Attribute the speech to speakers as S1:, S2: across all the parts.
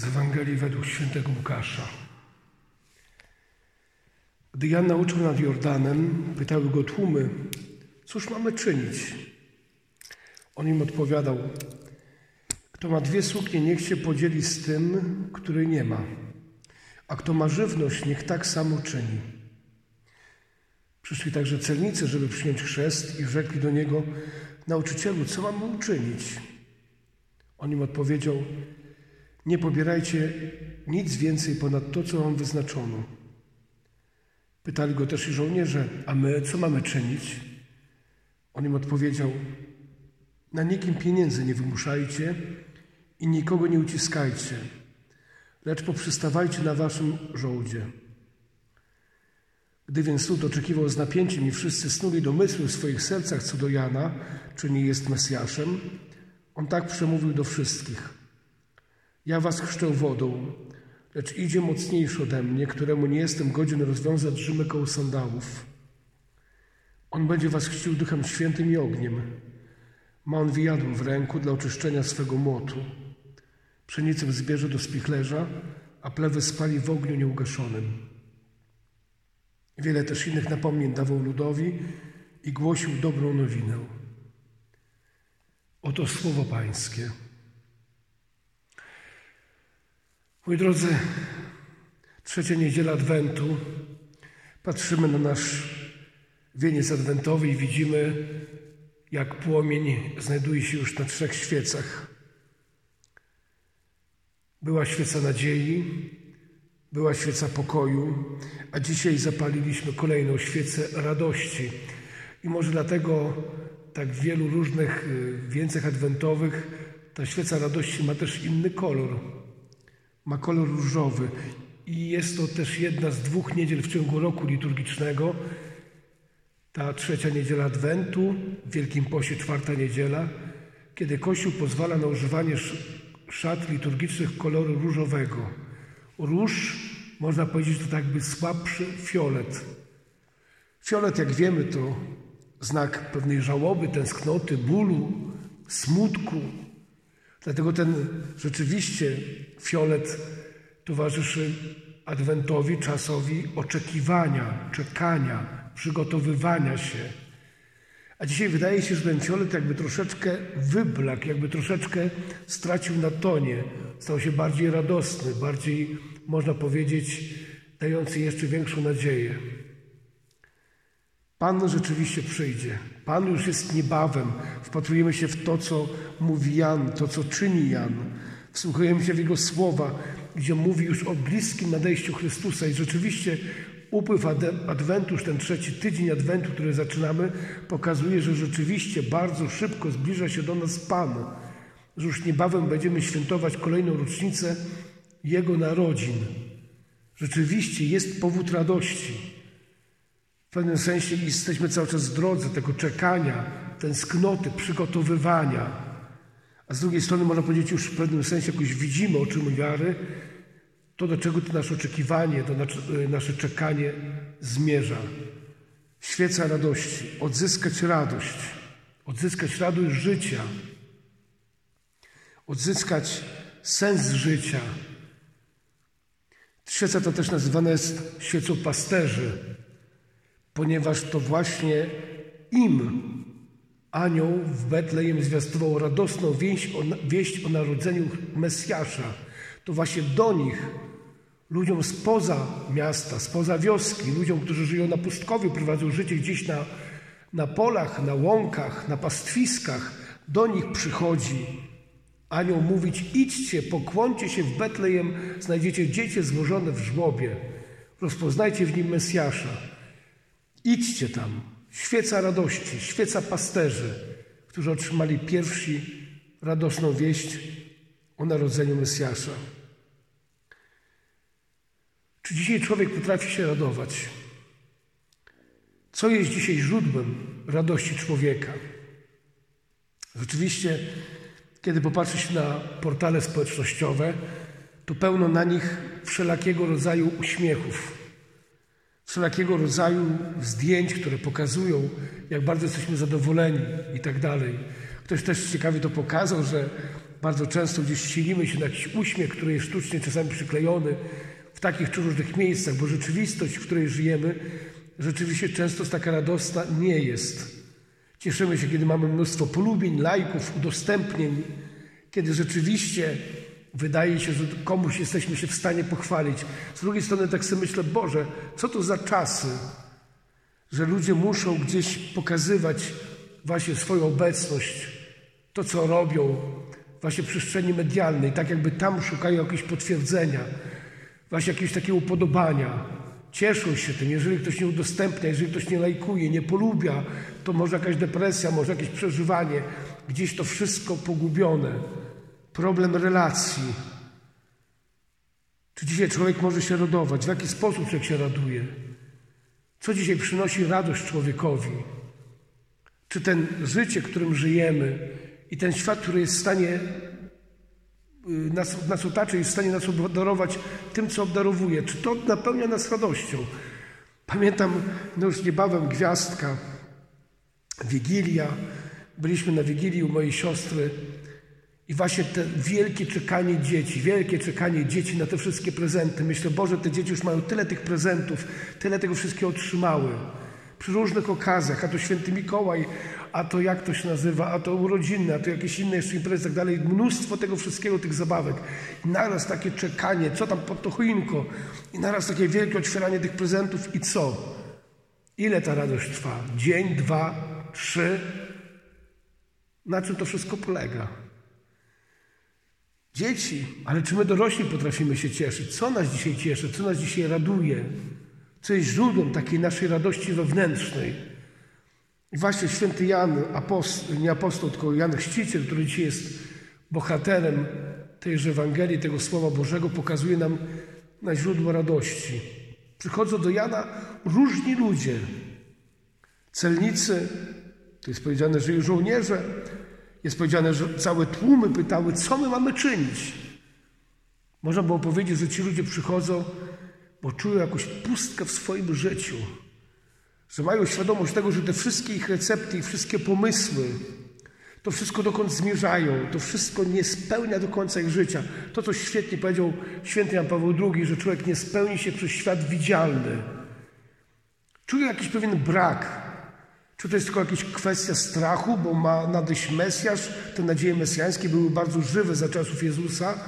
S1: z Ewangelii według świętego Łukasza. Gdy Jan nauczył nad Jordanem, pytały go tłumy, cóż mamy czynić? On im odpowiadał, kto ma dwie suknie, niech się podzieli z tym, który nie ma, a kto ma żywność, niech tak samo czyni. Przyszli także celnicy, żeby przyjąć chrzest i rzekli do niego, nauczycielu, co mamy uczynić? On im odpowiedział, nie pobierajcie nic więcej ponad to, co wam wyznaczono. Pytali go też i żołnierze, a my co mamy czynić? On im odpowiedział, na nikim pieniędzy nie wymuszajcie i nikogo nie uciskajcie, lecz poprzystawajcie na waszym żołdzie. Gdy więc lud oczekiwał z napięciem i wszyscy snuli domysły w swoich sercach co do Jana, czy nie jest Mesjaszem, on tak przemówił do wszystkich – ja was chrzczę wodą, lecz idzie mocniejszy ode mnie, któremu nie jestem godzien rozwiązać rzymy koło sandałów. On będzie was chrzcił Duchem Świętym i ogniem. Ma on wyjadł w ręku dla oczyszczenia swego młotu. Pszenicę zbierze do spichlerza, a plewy spali w ogniu nieugaszonym. Wiele też innych napomnień dawał ludowi i głosił dobrą nowinę. Oto słowo Pańskie. Moi drodzy, trzecia niedziela Adwentu. Patrzymy na nasz wieniec adwentowy i widzimy, jak płomień znajduje się już na trzech świecach. Była świeca nadziei, była świeca pokoju, a dzisiaj zapaliliśmy kolejną świecę radości. I może dlatego tak wielu różnych y, więcach adwentowych ta świeca radości ma też inny kolor ma kolor różowy i jest to też jedna z dwóch niedziel w ciągu roku liturgicznego. Ta trzecia niedziela Adwentu, w Wielkim Posie czwarta niedziela, kiedy Kościół pozwala na używanie szat liturgicznych koloru różowego. Róż, można powiedzieć, to jakby słabszy fiolet. Fiolet, jak wiemy, to znak pewnej żałoby, tęsknoty, bólu, smutku, Dlatego ten rzeczywiście fiolet towarzyszy Adwentowi, czasowi oczekiwania, czekania, przygotowywania się. A dzisiaj wydaje się, że ten fiolet jakby troszeczkę wyblakł, jakby troszeczkę stracił na tonie. Stał się bardziej radosny, bardziej, można powiedzieć, dający jeszcze większą nadzieję. Pan rzeczywiście przyjdzie. Pan już jest niebawem. Wpatrujemy się w to, co mówi Jan, to, co czyni Jan. Wsłuchujemy się w Jego słowa, gdzie mówi już o bliskim nadejściu Chrystusa. I rzeczywiście upływ Adwentu, ten trzeci tydzień Adwentu, który zaczynamy, pokazuje, że rzeczywiście bardzo szybko zbliża się do nas Pan. Że już niebawem będziemy świętować kolejną rocznicę Jego narodzin. Rzeczywiście jest powód radości. W pewnym sensie jesteśmy cały czas w drodze tego czekania, tęsknoty, przygotowywania. A z drugiej strony można powiedzieć już w pewnym sensie jakoś widzimy oczyma wiary to, do czego to nasze oczekiwanie, to nasze czekanie zmierza. Świeca radości, odzyskać radość, odzyskać radość życia, odzyskać sens życia. Świeca to też nazywana jest świecą pasterzy ponieważ to właśnie im anioł w Betlejem zwiastował radosną wieść o, wieść o narodzeniu Mesjasza. To właśnie do nich, ludziom spoza miasta, spoza wioski, ludziom, którzy żyją na pustkowiu, prowadzą życie gdzieś na, na polach, na łąkach, na pastwiskach, do nich przychodzi anioł mówić: idźcie, pokłoncie się w Betlejem, znajdziecie dziecię złożone w żłobie, rozpoznajcie w nim Mesjasza. Idźcie tam. Świeca radości, świeca pasterzy, którzy otrzymali pierwsi radosną wieść o narodzeniu Mesjasza. Czy dzisiaj człowiek potrafi się radować? Co jest dzisiaj źródłem radości człowieka? Rzeczywiście, kiedy popatrzy się na portale społecznościowe, to pełno na nich wszelakiego rodzaju uśmiechów, wszelakiego rodzaju zdjęć, które pokazują, jak bardzo jesteśmy zadowoleni i tak dalej. Ktoś też ciekawie to pokazał, że bardzo często gdzieś silimy się na jakiś uśmiech, który jest sztucznie czasami przyklejony w takich czy różnych miejscach, bo rzeczywistość, w której żyjemy, rzeczywiście często taka radosna nie jest. Cieszymy się, kiedy mamy mnóstwo polubień, lajków, udostępnień, kiedy rzeczywiście wydaje się, że komuś jesteśmy się w stanie pochwalić. Z drugiej strony tak sobie myślę, Boże, co to za czasy, że ludzie muszą gdzieś pokazywać właśnie swoją obecność, to co robią, właśnie w przestrzeni medialnej, tak jakby tam szukają jakiegoś potwierdzenia, właśnie jakiegoś takiego upodobania. Cieszą się tym, jeżeli ktoś nie udostępnia, jeżeli ktoś nie lajkuje, nie polubia, to może jakaś depresja, może jakieś przeżywanie, gdzieś to wszystko pogubione. Problem relacji. Czy dzisiaj człowiek może się radować? W jaki sposób człowiek się raduje? Co dzisiaj przynosi radość człowiekowi? Czy ten życie, którym żyjemy i ten świat, który jest w stanie y, nas, nas otaczy, jest w stanie nas obdarować tym, co obdarowuje, czy to napełnia nas radością? Pamiętam, no już niebawem gwiazdka, Wigilia. Byliśmy na Wigilii u mojej siostry i właśnie te wielkie czekanie dzieci, wielkie czekanie dzieci na te wszystkie prezenty. Myślę, Boże, te dzieci już mają tyle tych prezentów, tyle tego wszystkiego otrzymały. Przy różnych okazjach, a to święty Mikołaj, a to jak to się nazywa, a to urodziny, a to jakieś inne jeszcze imprezy, tak dalej. Mnóstwo tego wszystkiego, tych zabawek. I naraz takie czekanie, co tam pod to choinko. I naraz takie wielkie otwieranie tych prezentów i co? Ile ta radość trwa? Dzień, dwa, trzy? Na czym to wszystko polega? Dzieci, ale czy my dorośli potrafimy się cieszyć? Co nas dzisiaj cieszy? Co nas dzisiaj raduje? Co jest źródłem takiej naszej radości wewnętrznej? I właśnie święty Jan, apostoł, nie apostoł, tylko Jan Chrzciciel, który dzisiaj jest bohaterem tejże Ewangelii, tego Słowa Bożego, pokazuje nam na źródło radości. Przychodzą do Jana różni ludzie. Celnicy, to jest powiedziane, że żołnierze, jest powiedziane, że całe tłumy pytały, co my mamy czynić. Można było powiedzieć, że ci ludzie przychodzą, bo czują jakąś pustkę w swoim życiu, że mają świadomość tego, że te wszystkie ich recepty i wszystkie pomysły, to wszystko dokąd zmierzają, to wszystko nie spełnia do końca ich życia. To, co świetnie powiedział święty Jan Paweł II, że człowiek nie spełni się przez świat widzialny. Czuje jakiś pewien brak, czy to jest tylko jakaś kwestia strachu, bo ma nadejść Mesjasz? Te nadzieje mesjańskie były bardzo żywe za czasów Jezusa,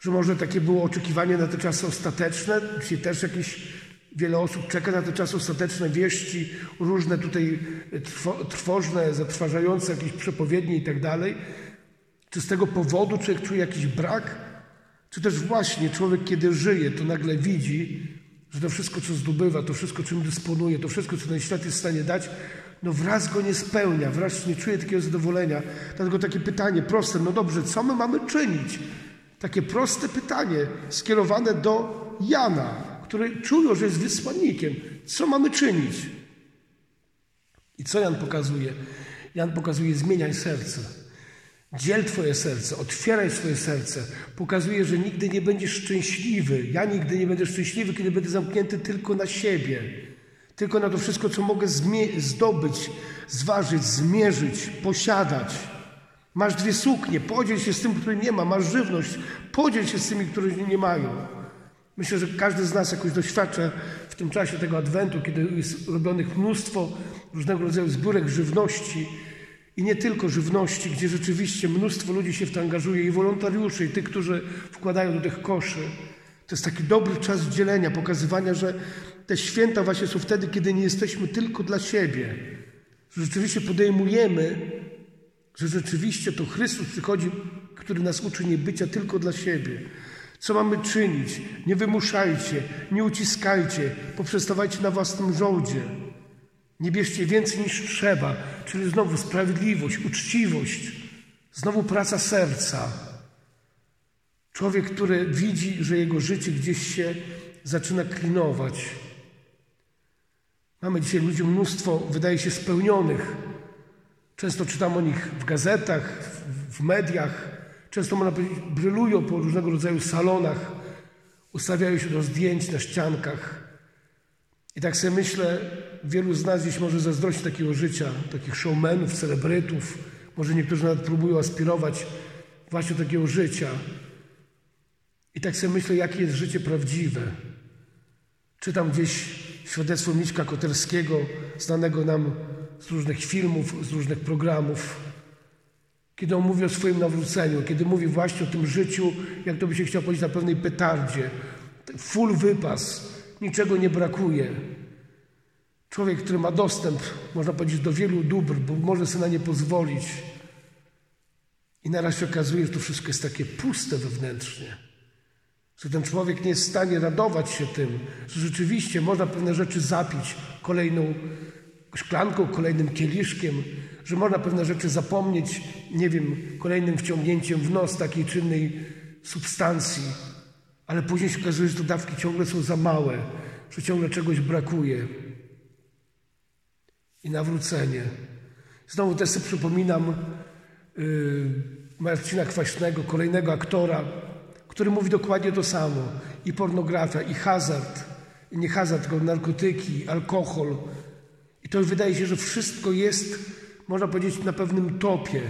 S1: że może takie było oczekiwanie na te czasy ostateczne. Dzisiaj też jakieś wiele osób czeka na te czasy ostateczne, wieści różne tutaj trwożne, zatrważające, jakieś przepowiednie i tak dalej. Czy z tego powodu człowiek czuje jakiś brak? Czy też właśnie człowiek, kiedy żyje, to nagle widzi, że to wszystko, co zdobywa, to wszystko, czym dysponuje, to wszystko, co ten świat jest w stanie dać, no wraz go nie spełnia, wraz nie czuje takiego zadowolenia. Dlatego takie pytanie proste, no dobrze, co my mamy czynić? Takie proste pytanie skierowane do Jana, który czują, że jest wysłannikiem. Co mamy czynić? I co Jan pokazuje? Jan pokazuje, zmieniaj serce. Dziel Twoje serce, otwieraj swoje serce. Pokazuje, że nigdy nie będziesz szczęśliwy. Ja nigdy nie będę szczęśliwy, kiedy będę zamknięty tylko na siebie. Tylko na to wszystko, co mogę zdobyć, zważyć, zmierzyć, posiadać. Masz dwie suknie, podziel się z tym, który nie ma. Masz żywność, podziel się z tymi, którzy nie mają. Myślę, że każdy z nas jakoś doświadcza w tym czasie tego adwentu, kiedy jest robionych mnóstwo różnego rodzaju zbiórek żywności i nie tylko żywności, gdzie rzeczywiście mnóstwo ludzi się w to angażuje, i wolontariuszy, i tych, którzy wkładają do tych koszy. To jest taki dobry czas dzielenia, pokazywania, że te święta właśnie są wtedy, kiedy nie jesteśmy tylko dla siebie. Że rzeczywiście podejmujemy, że rzeczywiście to Chrystus przychodzi, który nas uczy nie bycia tylko dla siebie. Co mamy czynić? Nie wymuszajcie, nie uciskajcie, poprzestawajcie na własnym żołdzie. Nie bierzcie więcej niż trzeba, czyli znowu sprawiedliwość, uczciwość, znowu praca serca. Człowiek, który widzi, że jego życie gdzieś się zaczyna klinować. Mamy dzisiaj ludzi mnóstwo, wydaje się, spełnionych. Często czytam o nich w gazetach, w mediach. Często można powiedzieć, brylują po różnego rodzaju salonach, ustawiają się do zdjęć na ściankach. I tak sobie myślę, wielu z nas dziś może zazdrościć takiego życia, takich showmenów, celebrytów. Może niektórzy nawet próbują aspirować właśnie takiego życia. I tak sobie myślę, jakie jest życie prawdziwe. Czytam gdzieś świadectwo Miśka Koterskiego, znanego nam z różnych filmów, z różnych programów, kiedy on mówi o swoim nawróceniu, kiedy mówi właśnie o tym życiu, jak to by się chciał powiedzieć, na pewnej petardzie. Full wypas, niczego nie brakuje. Człowiek, który ma dostęp, można powiedzieć, do wielu dóbr, bo może sobie na nie pozwolić. I naraz się okazuje, że to wszystko jest takie puste wewnętrznie. Że ten człowiek nie jest w stanie radować się tym, że rzeczywiście można pewne rzeczy zapić kolejną szklanką, kolejnym kieliszkiem, że można pewne rzeczy zapomnieć, nie wiem, kolejnym wciągnięciem w nos takiej czy innej substancji, ale później się okazuje, że te dawki ciągle są za małe, że ciągle czegoś brakuje. I nawrócenie. Znowu też sobie przypominam yy, Marcina Kwaśnego, kolejnego aktora, który mówi dokładnie to samo. I pornografia, i hazard, i nie hazard, tylko narkotyki, alkohol. I to wydaje się, że wszystko jest, można powiedzieć, na pewnym topie.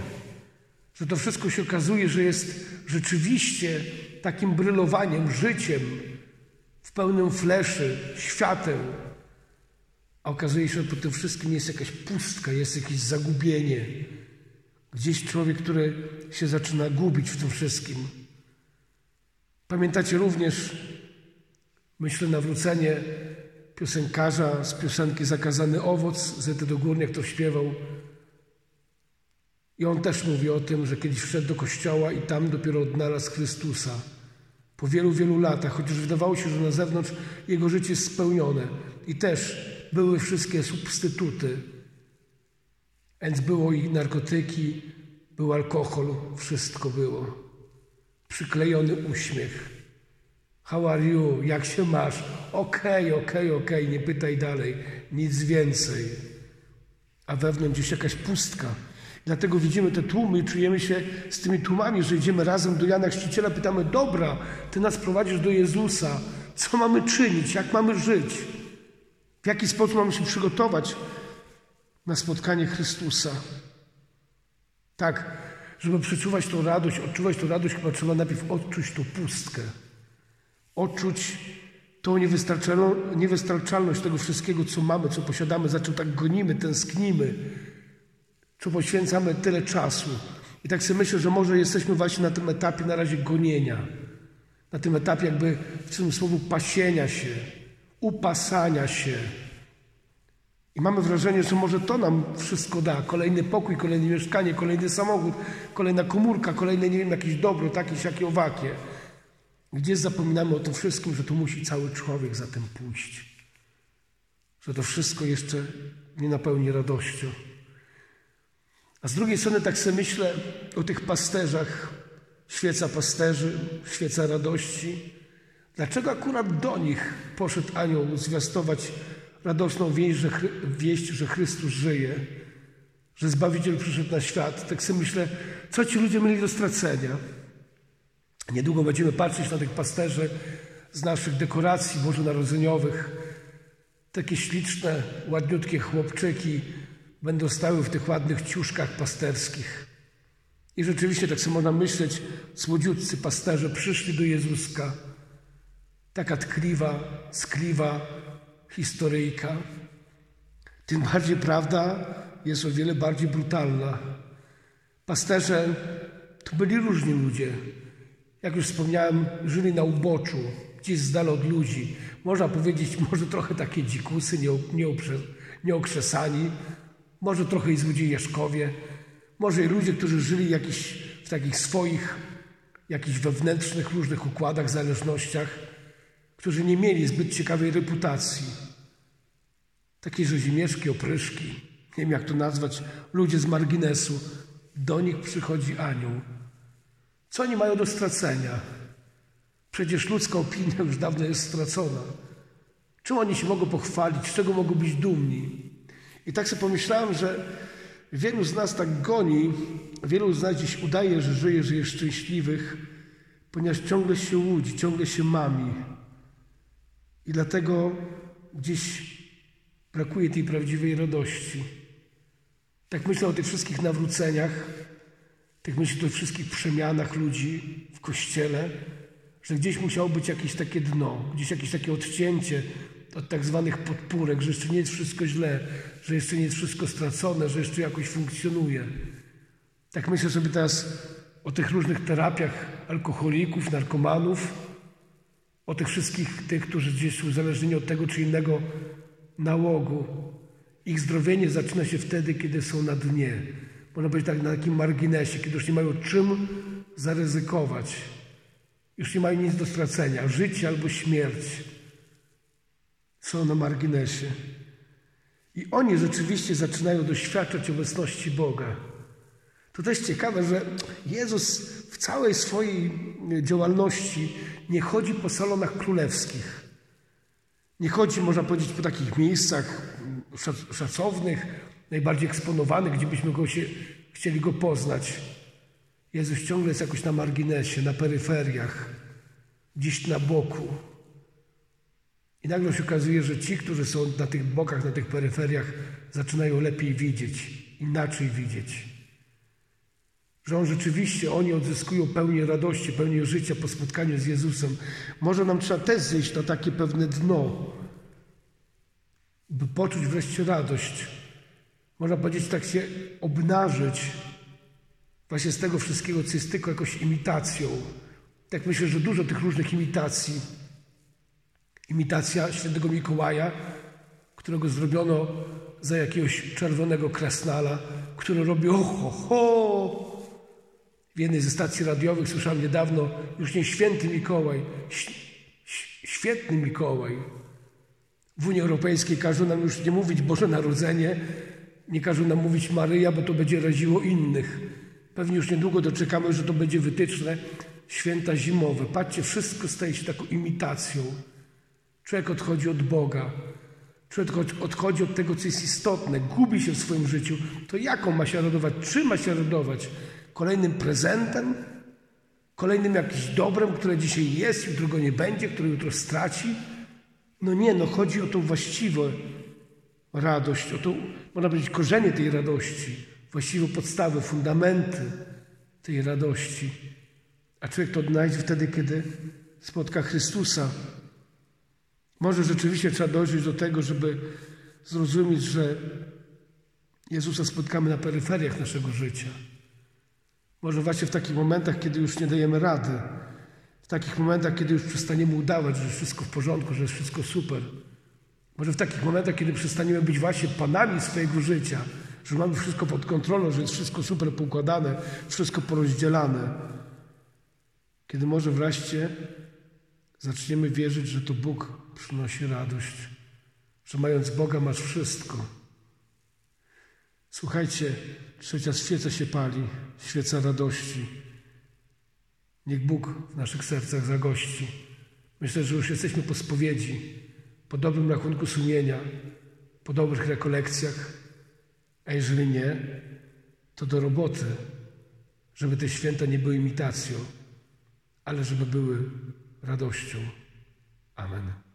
S1: Że to wszystko się okazuje, że jest rzeczywiście takim brylowaniem, życiem w pełnym fleszy, świateł. A okazuje się, że po tym wszystkim jest jakaś pustka, jest jakieś zagubienie. Gdzieś człowiek, który się zaczyna gubić w tym wszystkim. Pamiętacie również, myślę, nawrócenie piosenkarza z piosenki Zakazany owoc, Zety Górniak to śpiewał. I on też mówi o tym, że kiedyś wszedł do kościoła i tam dopiero odnalazł Chrystusa. Po wielu, wielu latach, chociaż wydawało się, że na zewnątrz jego życie jest spełnione. I też były wszystkie substytuty. Więc było i narkotyki, był alkohol, wszystko było. Przyklejony uśmiech. How are you? Jak się masz? Okej, okay, okej, okay, okej, okay. nie pytaj dalej. Nic więcej. A wewnątrz gdzieś jakaś pustka. Dlatego widzimy te tłumy i czujemy się z tymi tłumami, że idziemy razem do Jana Chrzciciela, pytamy, dobra, Ty nas prowadzisz do Jezusa. Co mamy czynić? Jak mamy żyć? W jaki sposób mamy się przygotować na spotkanie Chrystusa? Tak, żeby przeczuwać tą radość, odczuwać tą radość, chyba trzeba najpierw odczuć tą pustkę. Odczuć tą niewystarczalność tego wszystkiego, co mamy, co posiadamy, za czym tak gonimy, tęsknimy, co poświęcamy tyle czasu. I tak sobie myślę, że może jesteśmy właśnie na tym etapie na razie gonienia, na tym etapie jakby w tym słowu pasienia się, upasania się. I mamy wrażenie, że może to nam wszystko da. Kolejny pokój, kolejne mieszkanie, kolejny samochód, kolejna komórka, kolejne, nie wiem, jakieś dobro, takie, siakie, owakie. Gdzie zapominamy o tym wszystkim, że tu musi cały człowiek za tym pójść. Że to wszystko jeszcze nie napełni radością. A z drugiej strony tak sobie myślę o tych pasterzach, świeca pasterzy, świeca radości. Dlaczego akurat do nich poszedł anioł zwiastować radosną wieść, że, wieść, że Chrystus żyje, że Zbawiciel przyszedł na świat? Tak sobie myślę, co ci ludzie mieli do stracenia? Niedługo będziemy patrzeć na tych pasterzy z naszych dekoracji bożonarodzeniowych. Takie śliczne, ładniutkie chłopczyki będą stały w tych ładnych ciuszkach pasterskich. I rzeczywiście tak sobie można myśleć, słodziutcy pasterze przyszli do Jezuska. Taka tkliwa, skliwa historyjka. Tym bardziej prawda jest o wiele bardziej brutalna. Pasterze to byli różni ludzie. Jak już wspomniałem, żyli na uboczu, gdzieś z dala od ludzi. Można powiedzieć, może trochę takie dzikusy, nieokrzesani, może trochę i złodziejaszkowie, może i ludzie, którzy żyli jakiś, w takich swoich, jakichś wewnętrznych różnych układach, zależnościach, którzy nie mieli zbyt ciekawej reputacji. Takie rzezimieszki, opryszki, nie wiem jak to nazwać, ludzie z marginesu. Do nich przychodzi anioł. Co oni mają do stracenia? Przecież ludzka opinia już dawno jest stracona. Czym oni się mogą pochwalić? Z czego mogą być dumni? I tak sobie pomyślałem, że wielu z nas tak goni, wielu z nas dziś udaje, że żyje, że jest szczęśliwych, ponieważ ciągle się łudzi, ciągle się mami. I dlatego gdzieś brakuje tej prawdziwej radości. Tak myślę o tych wszystkich nawróceniach, tych myśli o wszystkich przemianach ludzi w kościele, że gdzieś musiało być jakieś takie dno, gdzieś jakieś takie odcięcie od tak zwanych podpórek, że jeszcze nie jest wszystko źle, że jeszcze nie jest wszystko stracone, że jeszcze jakoś funkcjonuje. Tak myślę sobie teraz o tych różnych terapiach alkoholików, narkomanów, o tych wszystkich tych, którzy gdzieś są uzależnieni od tego czy innego nałogu. Ich zdrowienie zaczyna się wtedy, kiedy są na dnie. Można powiedzieć tak na takim marginesie, kiedy już nie mają czym zaryzykować. Już nie mają nic do stracenia. Życie albo śmierć są na marginesie. I oni rzeczywiście zaczynają doświadczać obecności Boga. To też ciekawe, że Jezus w całej swojej działalności nie chodzi po salonach królewskich. Nie chodzi, można powiedzieć, po takich miejscach szacownych, najbardziej eksponowanych, gdzie byśmy go się, chcieli go poznać. Jezus ciągle jest jakoś na marginesie, na peryferiach, gdzieś na boku. I nagle się okazuje, że ci, którzy są na tych bokach, na tych peryferiach, zaczynają lepiej widzieć, inaczej widzieć. Że on rzeczywiście, oni odzyskują pełnię radości, pełnię życia po spotkaniu z Jezusem. Może nam trzeba też zejść na takie pewne dno, by poczuć wreszcie radość. Można powiedzieć, tak się obnażyć właśnie z tego wszystkiego, co jest tylko jakąś imitacją. Tak myślę, że dużo tych różnych imitacji. Imitacja świętego Mikołaja, którego zrobiono za jakiegoś czerwonego krasnala, który robi oho, ho, w jednej ze stacji radiowych słyszałem niedawno, już nie święty Mikołaj, świetny Mikołaj. W Unii Europejskiej każą nam już nie mówić Boże Narodzenie, nie każą nam mówić Maryja, bo to będzie raziło innych. Pewnie już niedługo doczekamy, że to będzie wytyczne święta zimowe. Patrzcie, wszystko staje się taką imitacją. Człowiek odchodzi od Boga. Człowiek odchodzi od tego, co jest istotne, gubi się w swoim życiu. To jaką ma się radować? Czym ma się radować? kolejnym prezentem, kolejnym jakimś dobrem, które dzisiaj jest, jutro go nie będzie, które jutro straci. No nie, no chodzi o tą właściwą radość, o tą, można powiedzieć, korzenie tej radości, właściwą podstawę, fundamenty tej radości. A człowiek to odnajdzie wtedy, kiedy spotka Chrystusa. Może rzeczywiście trzeba dojrzeć do tego, żeby zrozumieć, że Jezusa spotkamy na peryferiach naszego życia. Może właśnie w takich momentach, kiedy już nie dajemy rady, w takich momentach, kiedy już przestaniemy udawać, że jest wszystko w porządku, że jest wszystko super. Może w takich momentach, kiedy przestaniemy być właśnie panami swojego życia, że mamy wszystko pod kontrolą, że jest wszystko super poukładane, wszystko porozdzielane. Kiedy może wreszcie zaczniemy wierzyć, że to Bóg przynosi radość, że mając Boga masz wszystko. Słuchajcie, trzecia świeca się pali, świeca radości. Niech Bóg w naszych sercach zagości. Myślę, że już jesteśmy po spowiedzi, po dobrym rachunku sumienia, po dobrych rekolekcjach, a jeżeli nie, to do roboty, żeby te święta nie były imitacją, ale żeby były radością. Amen.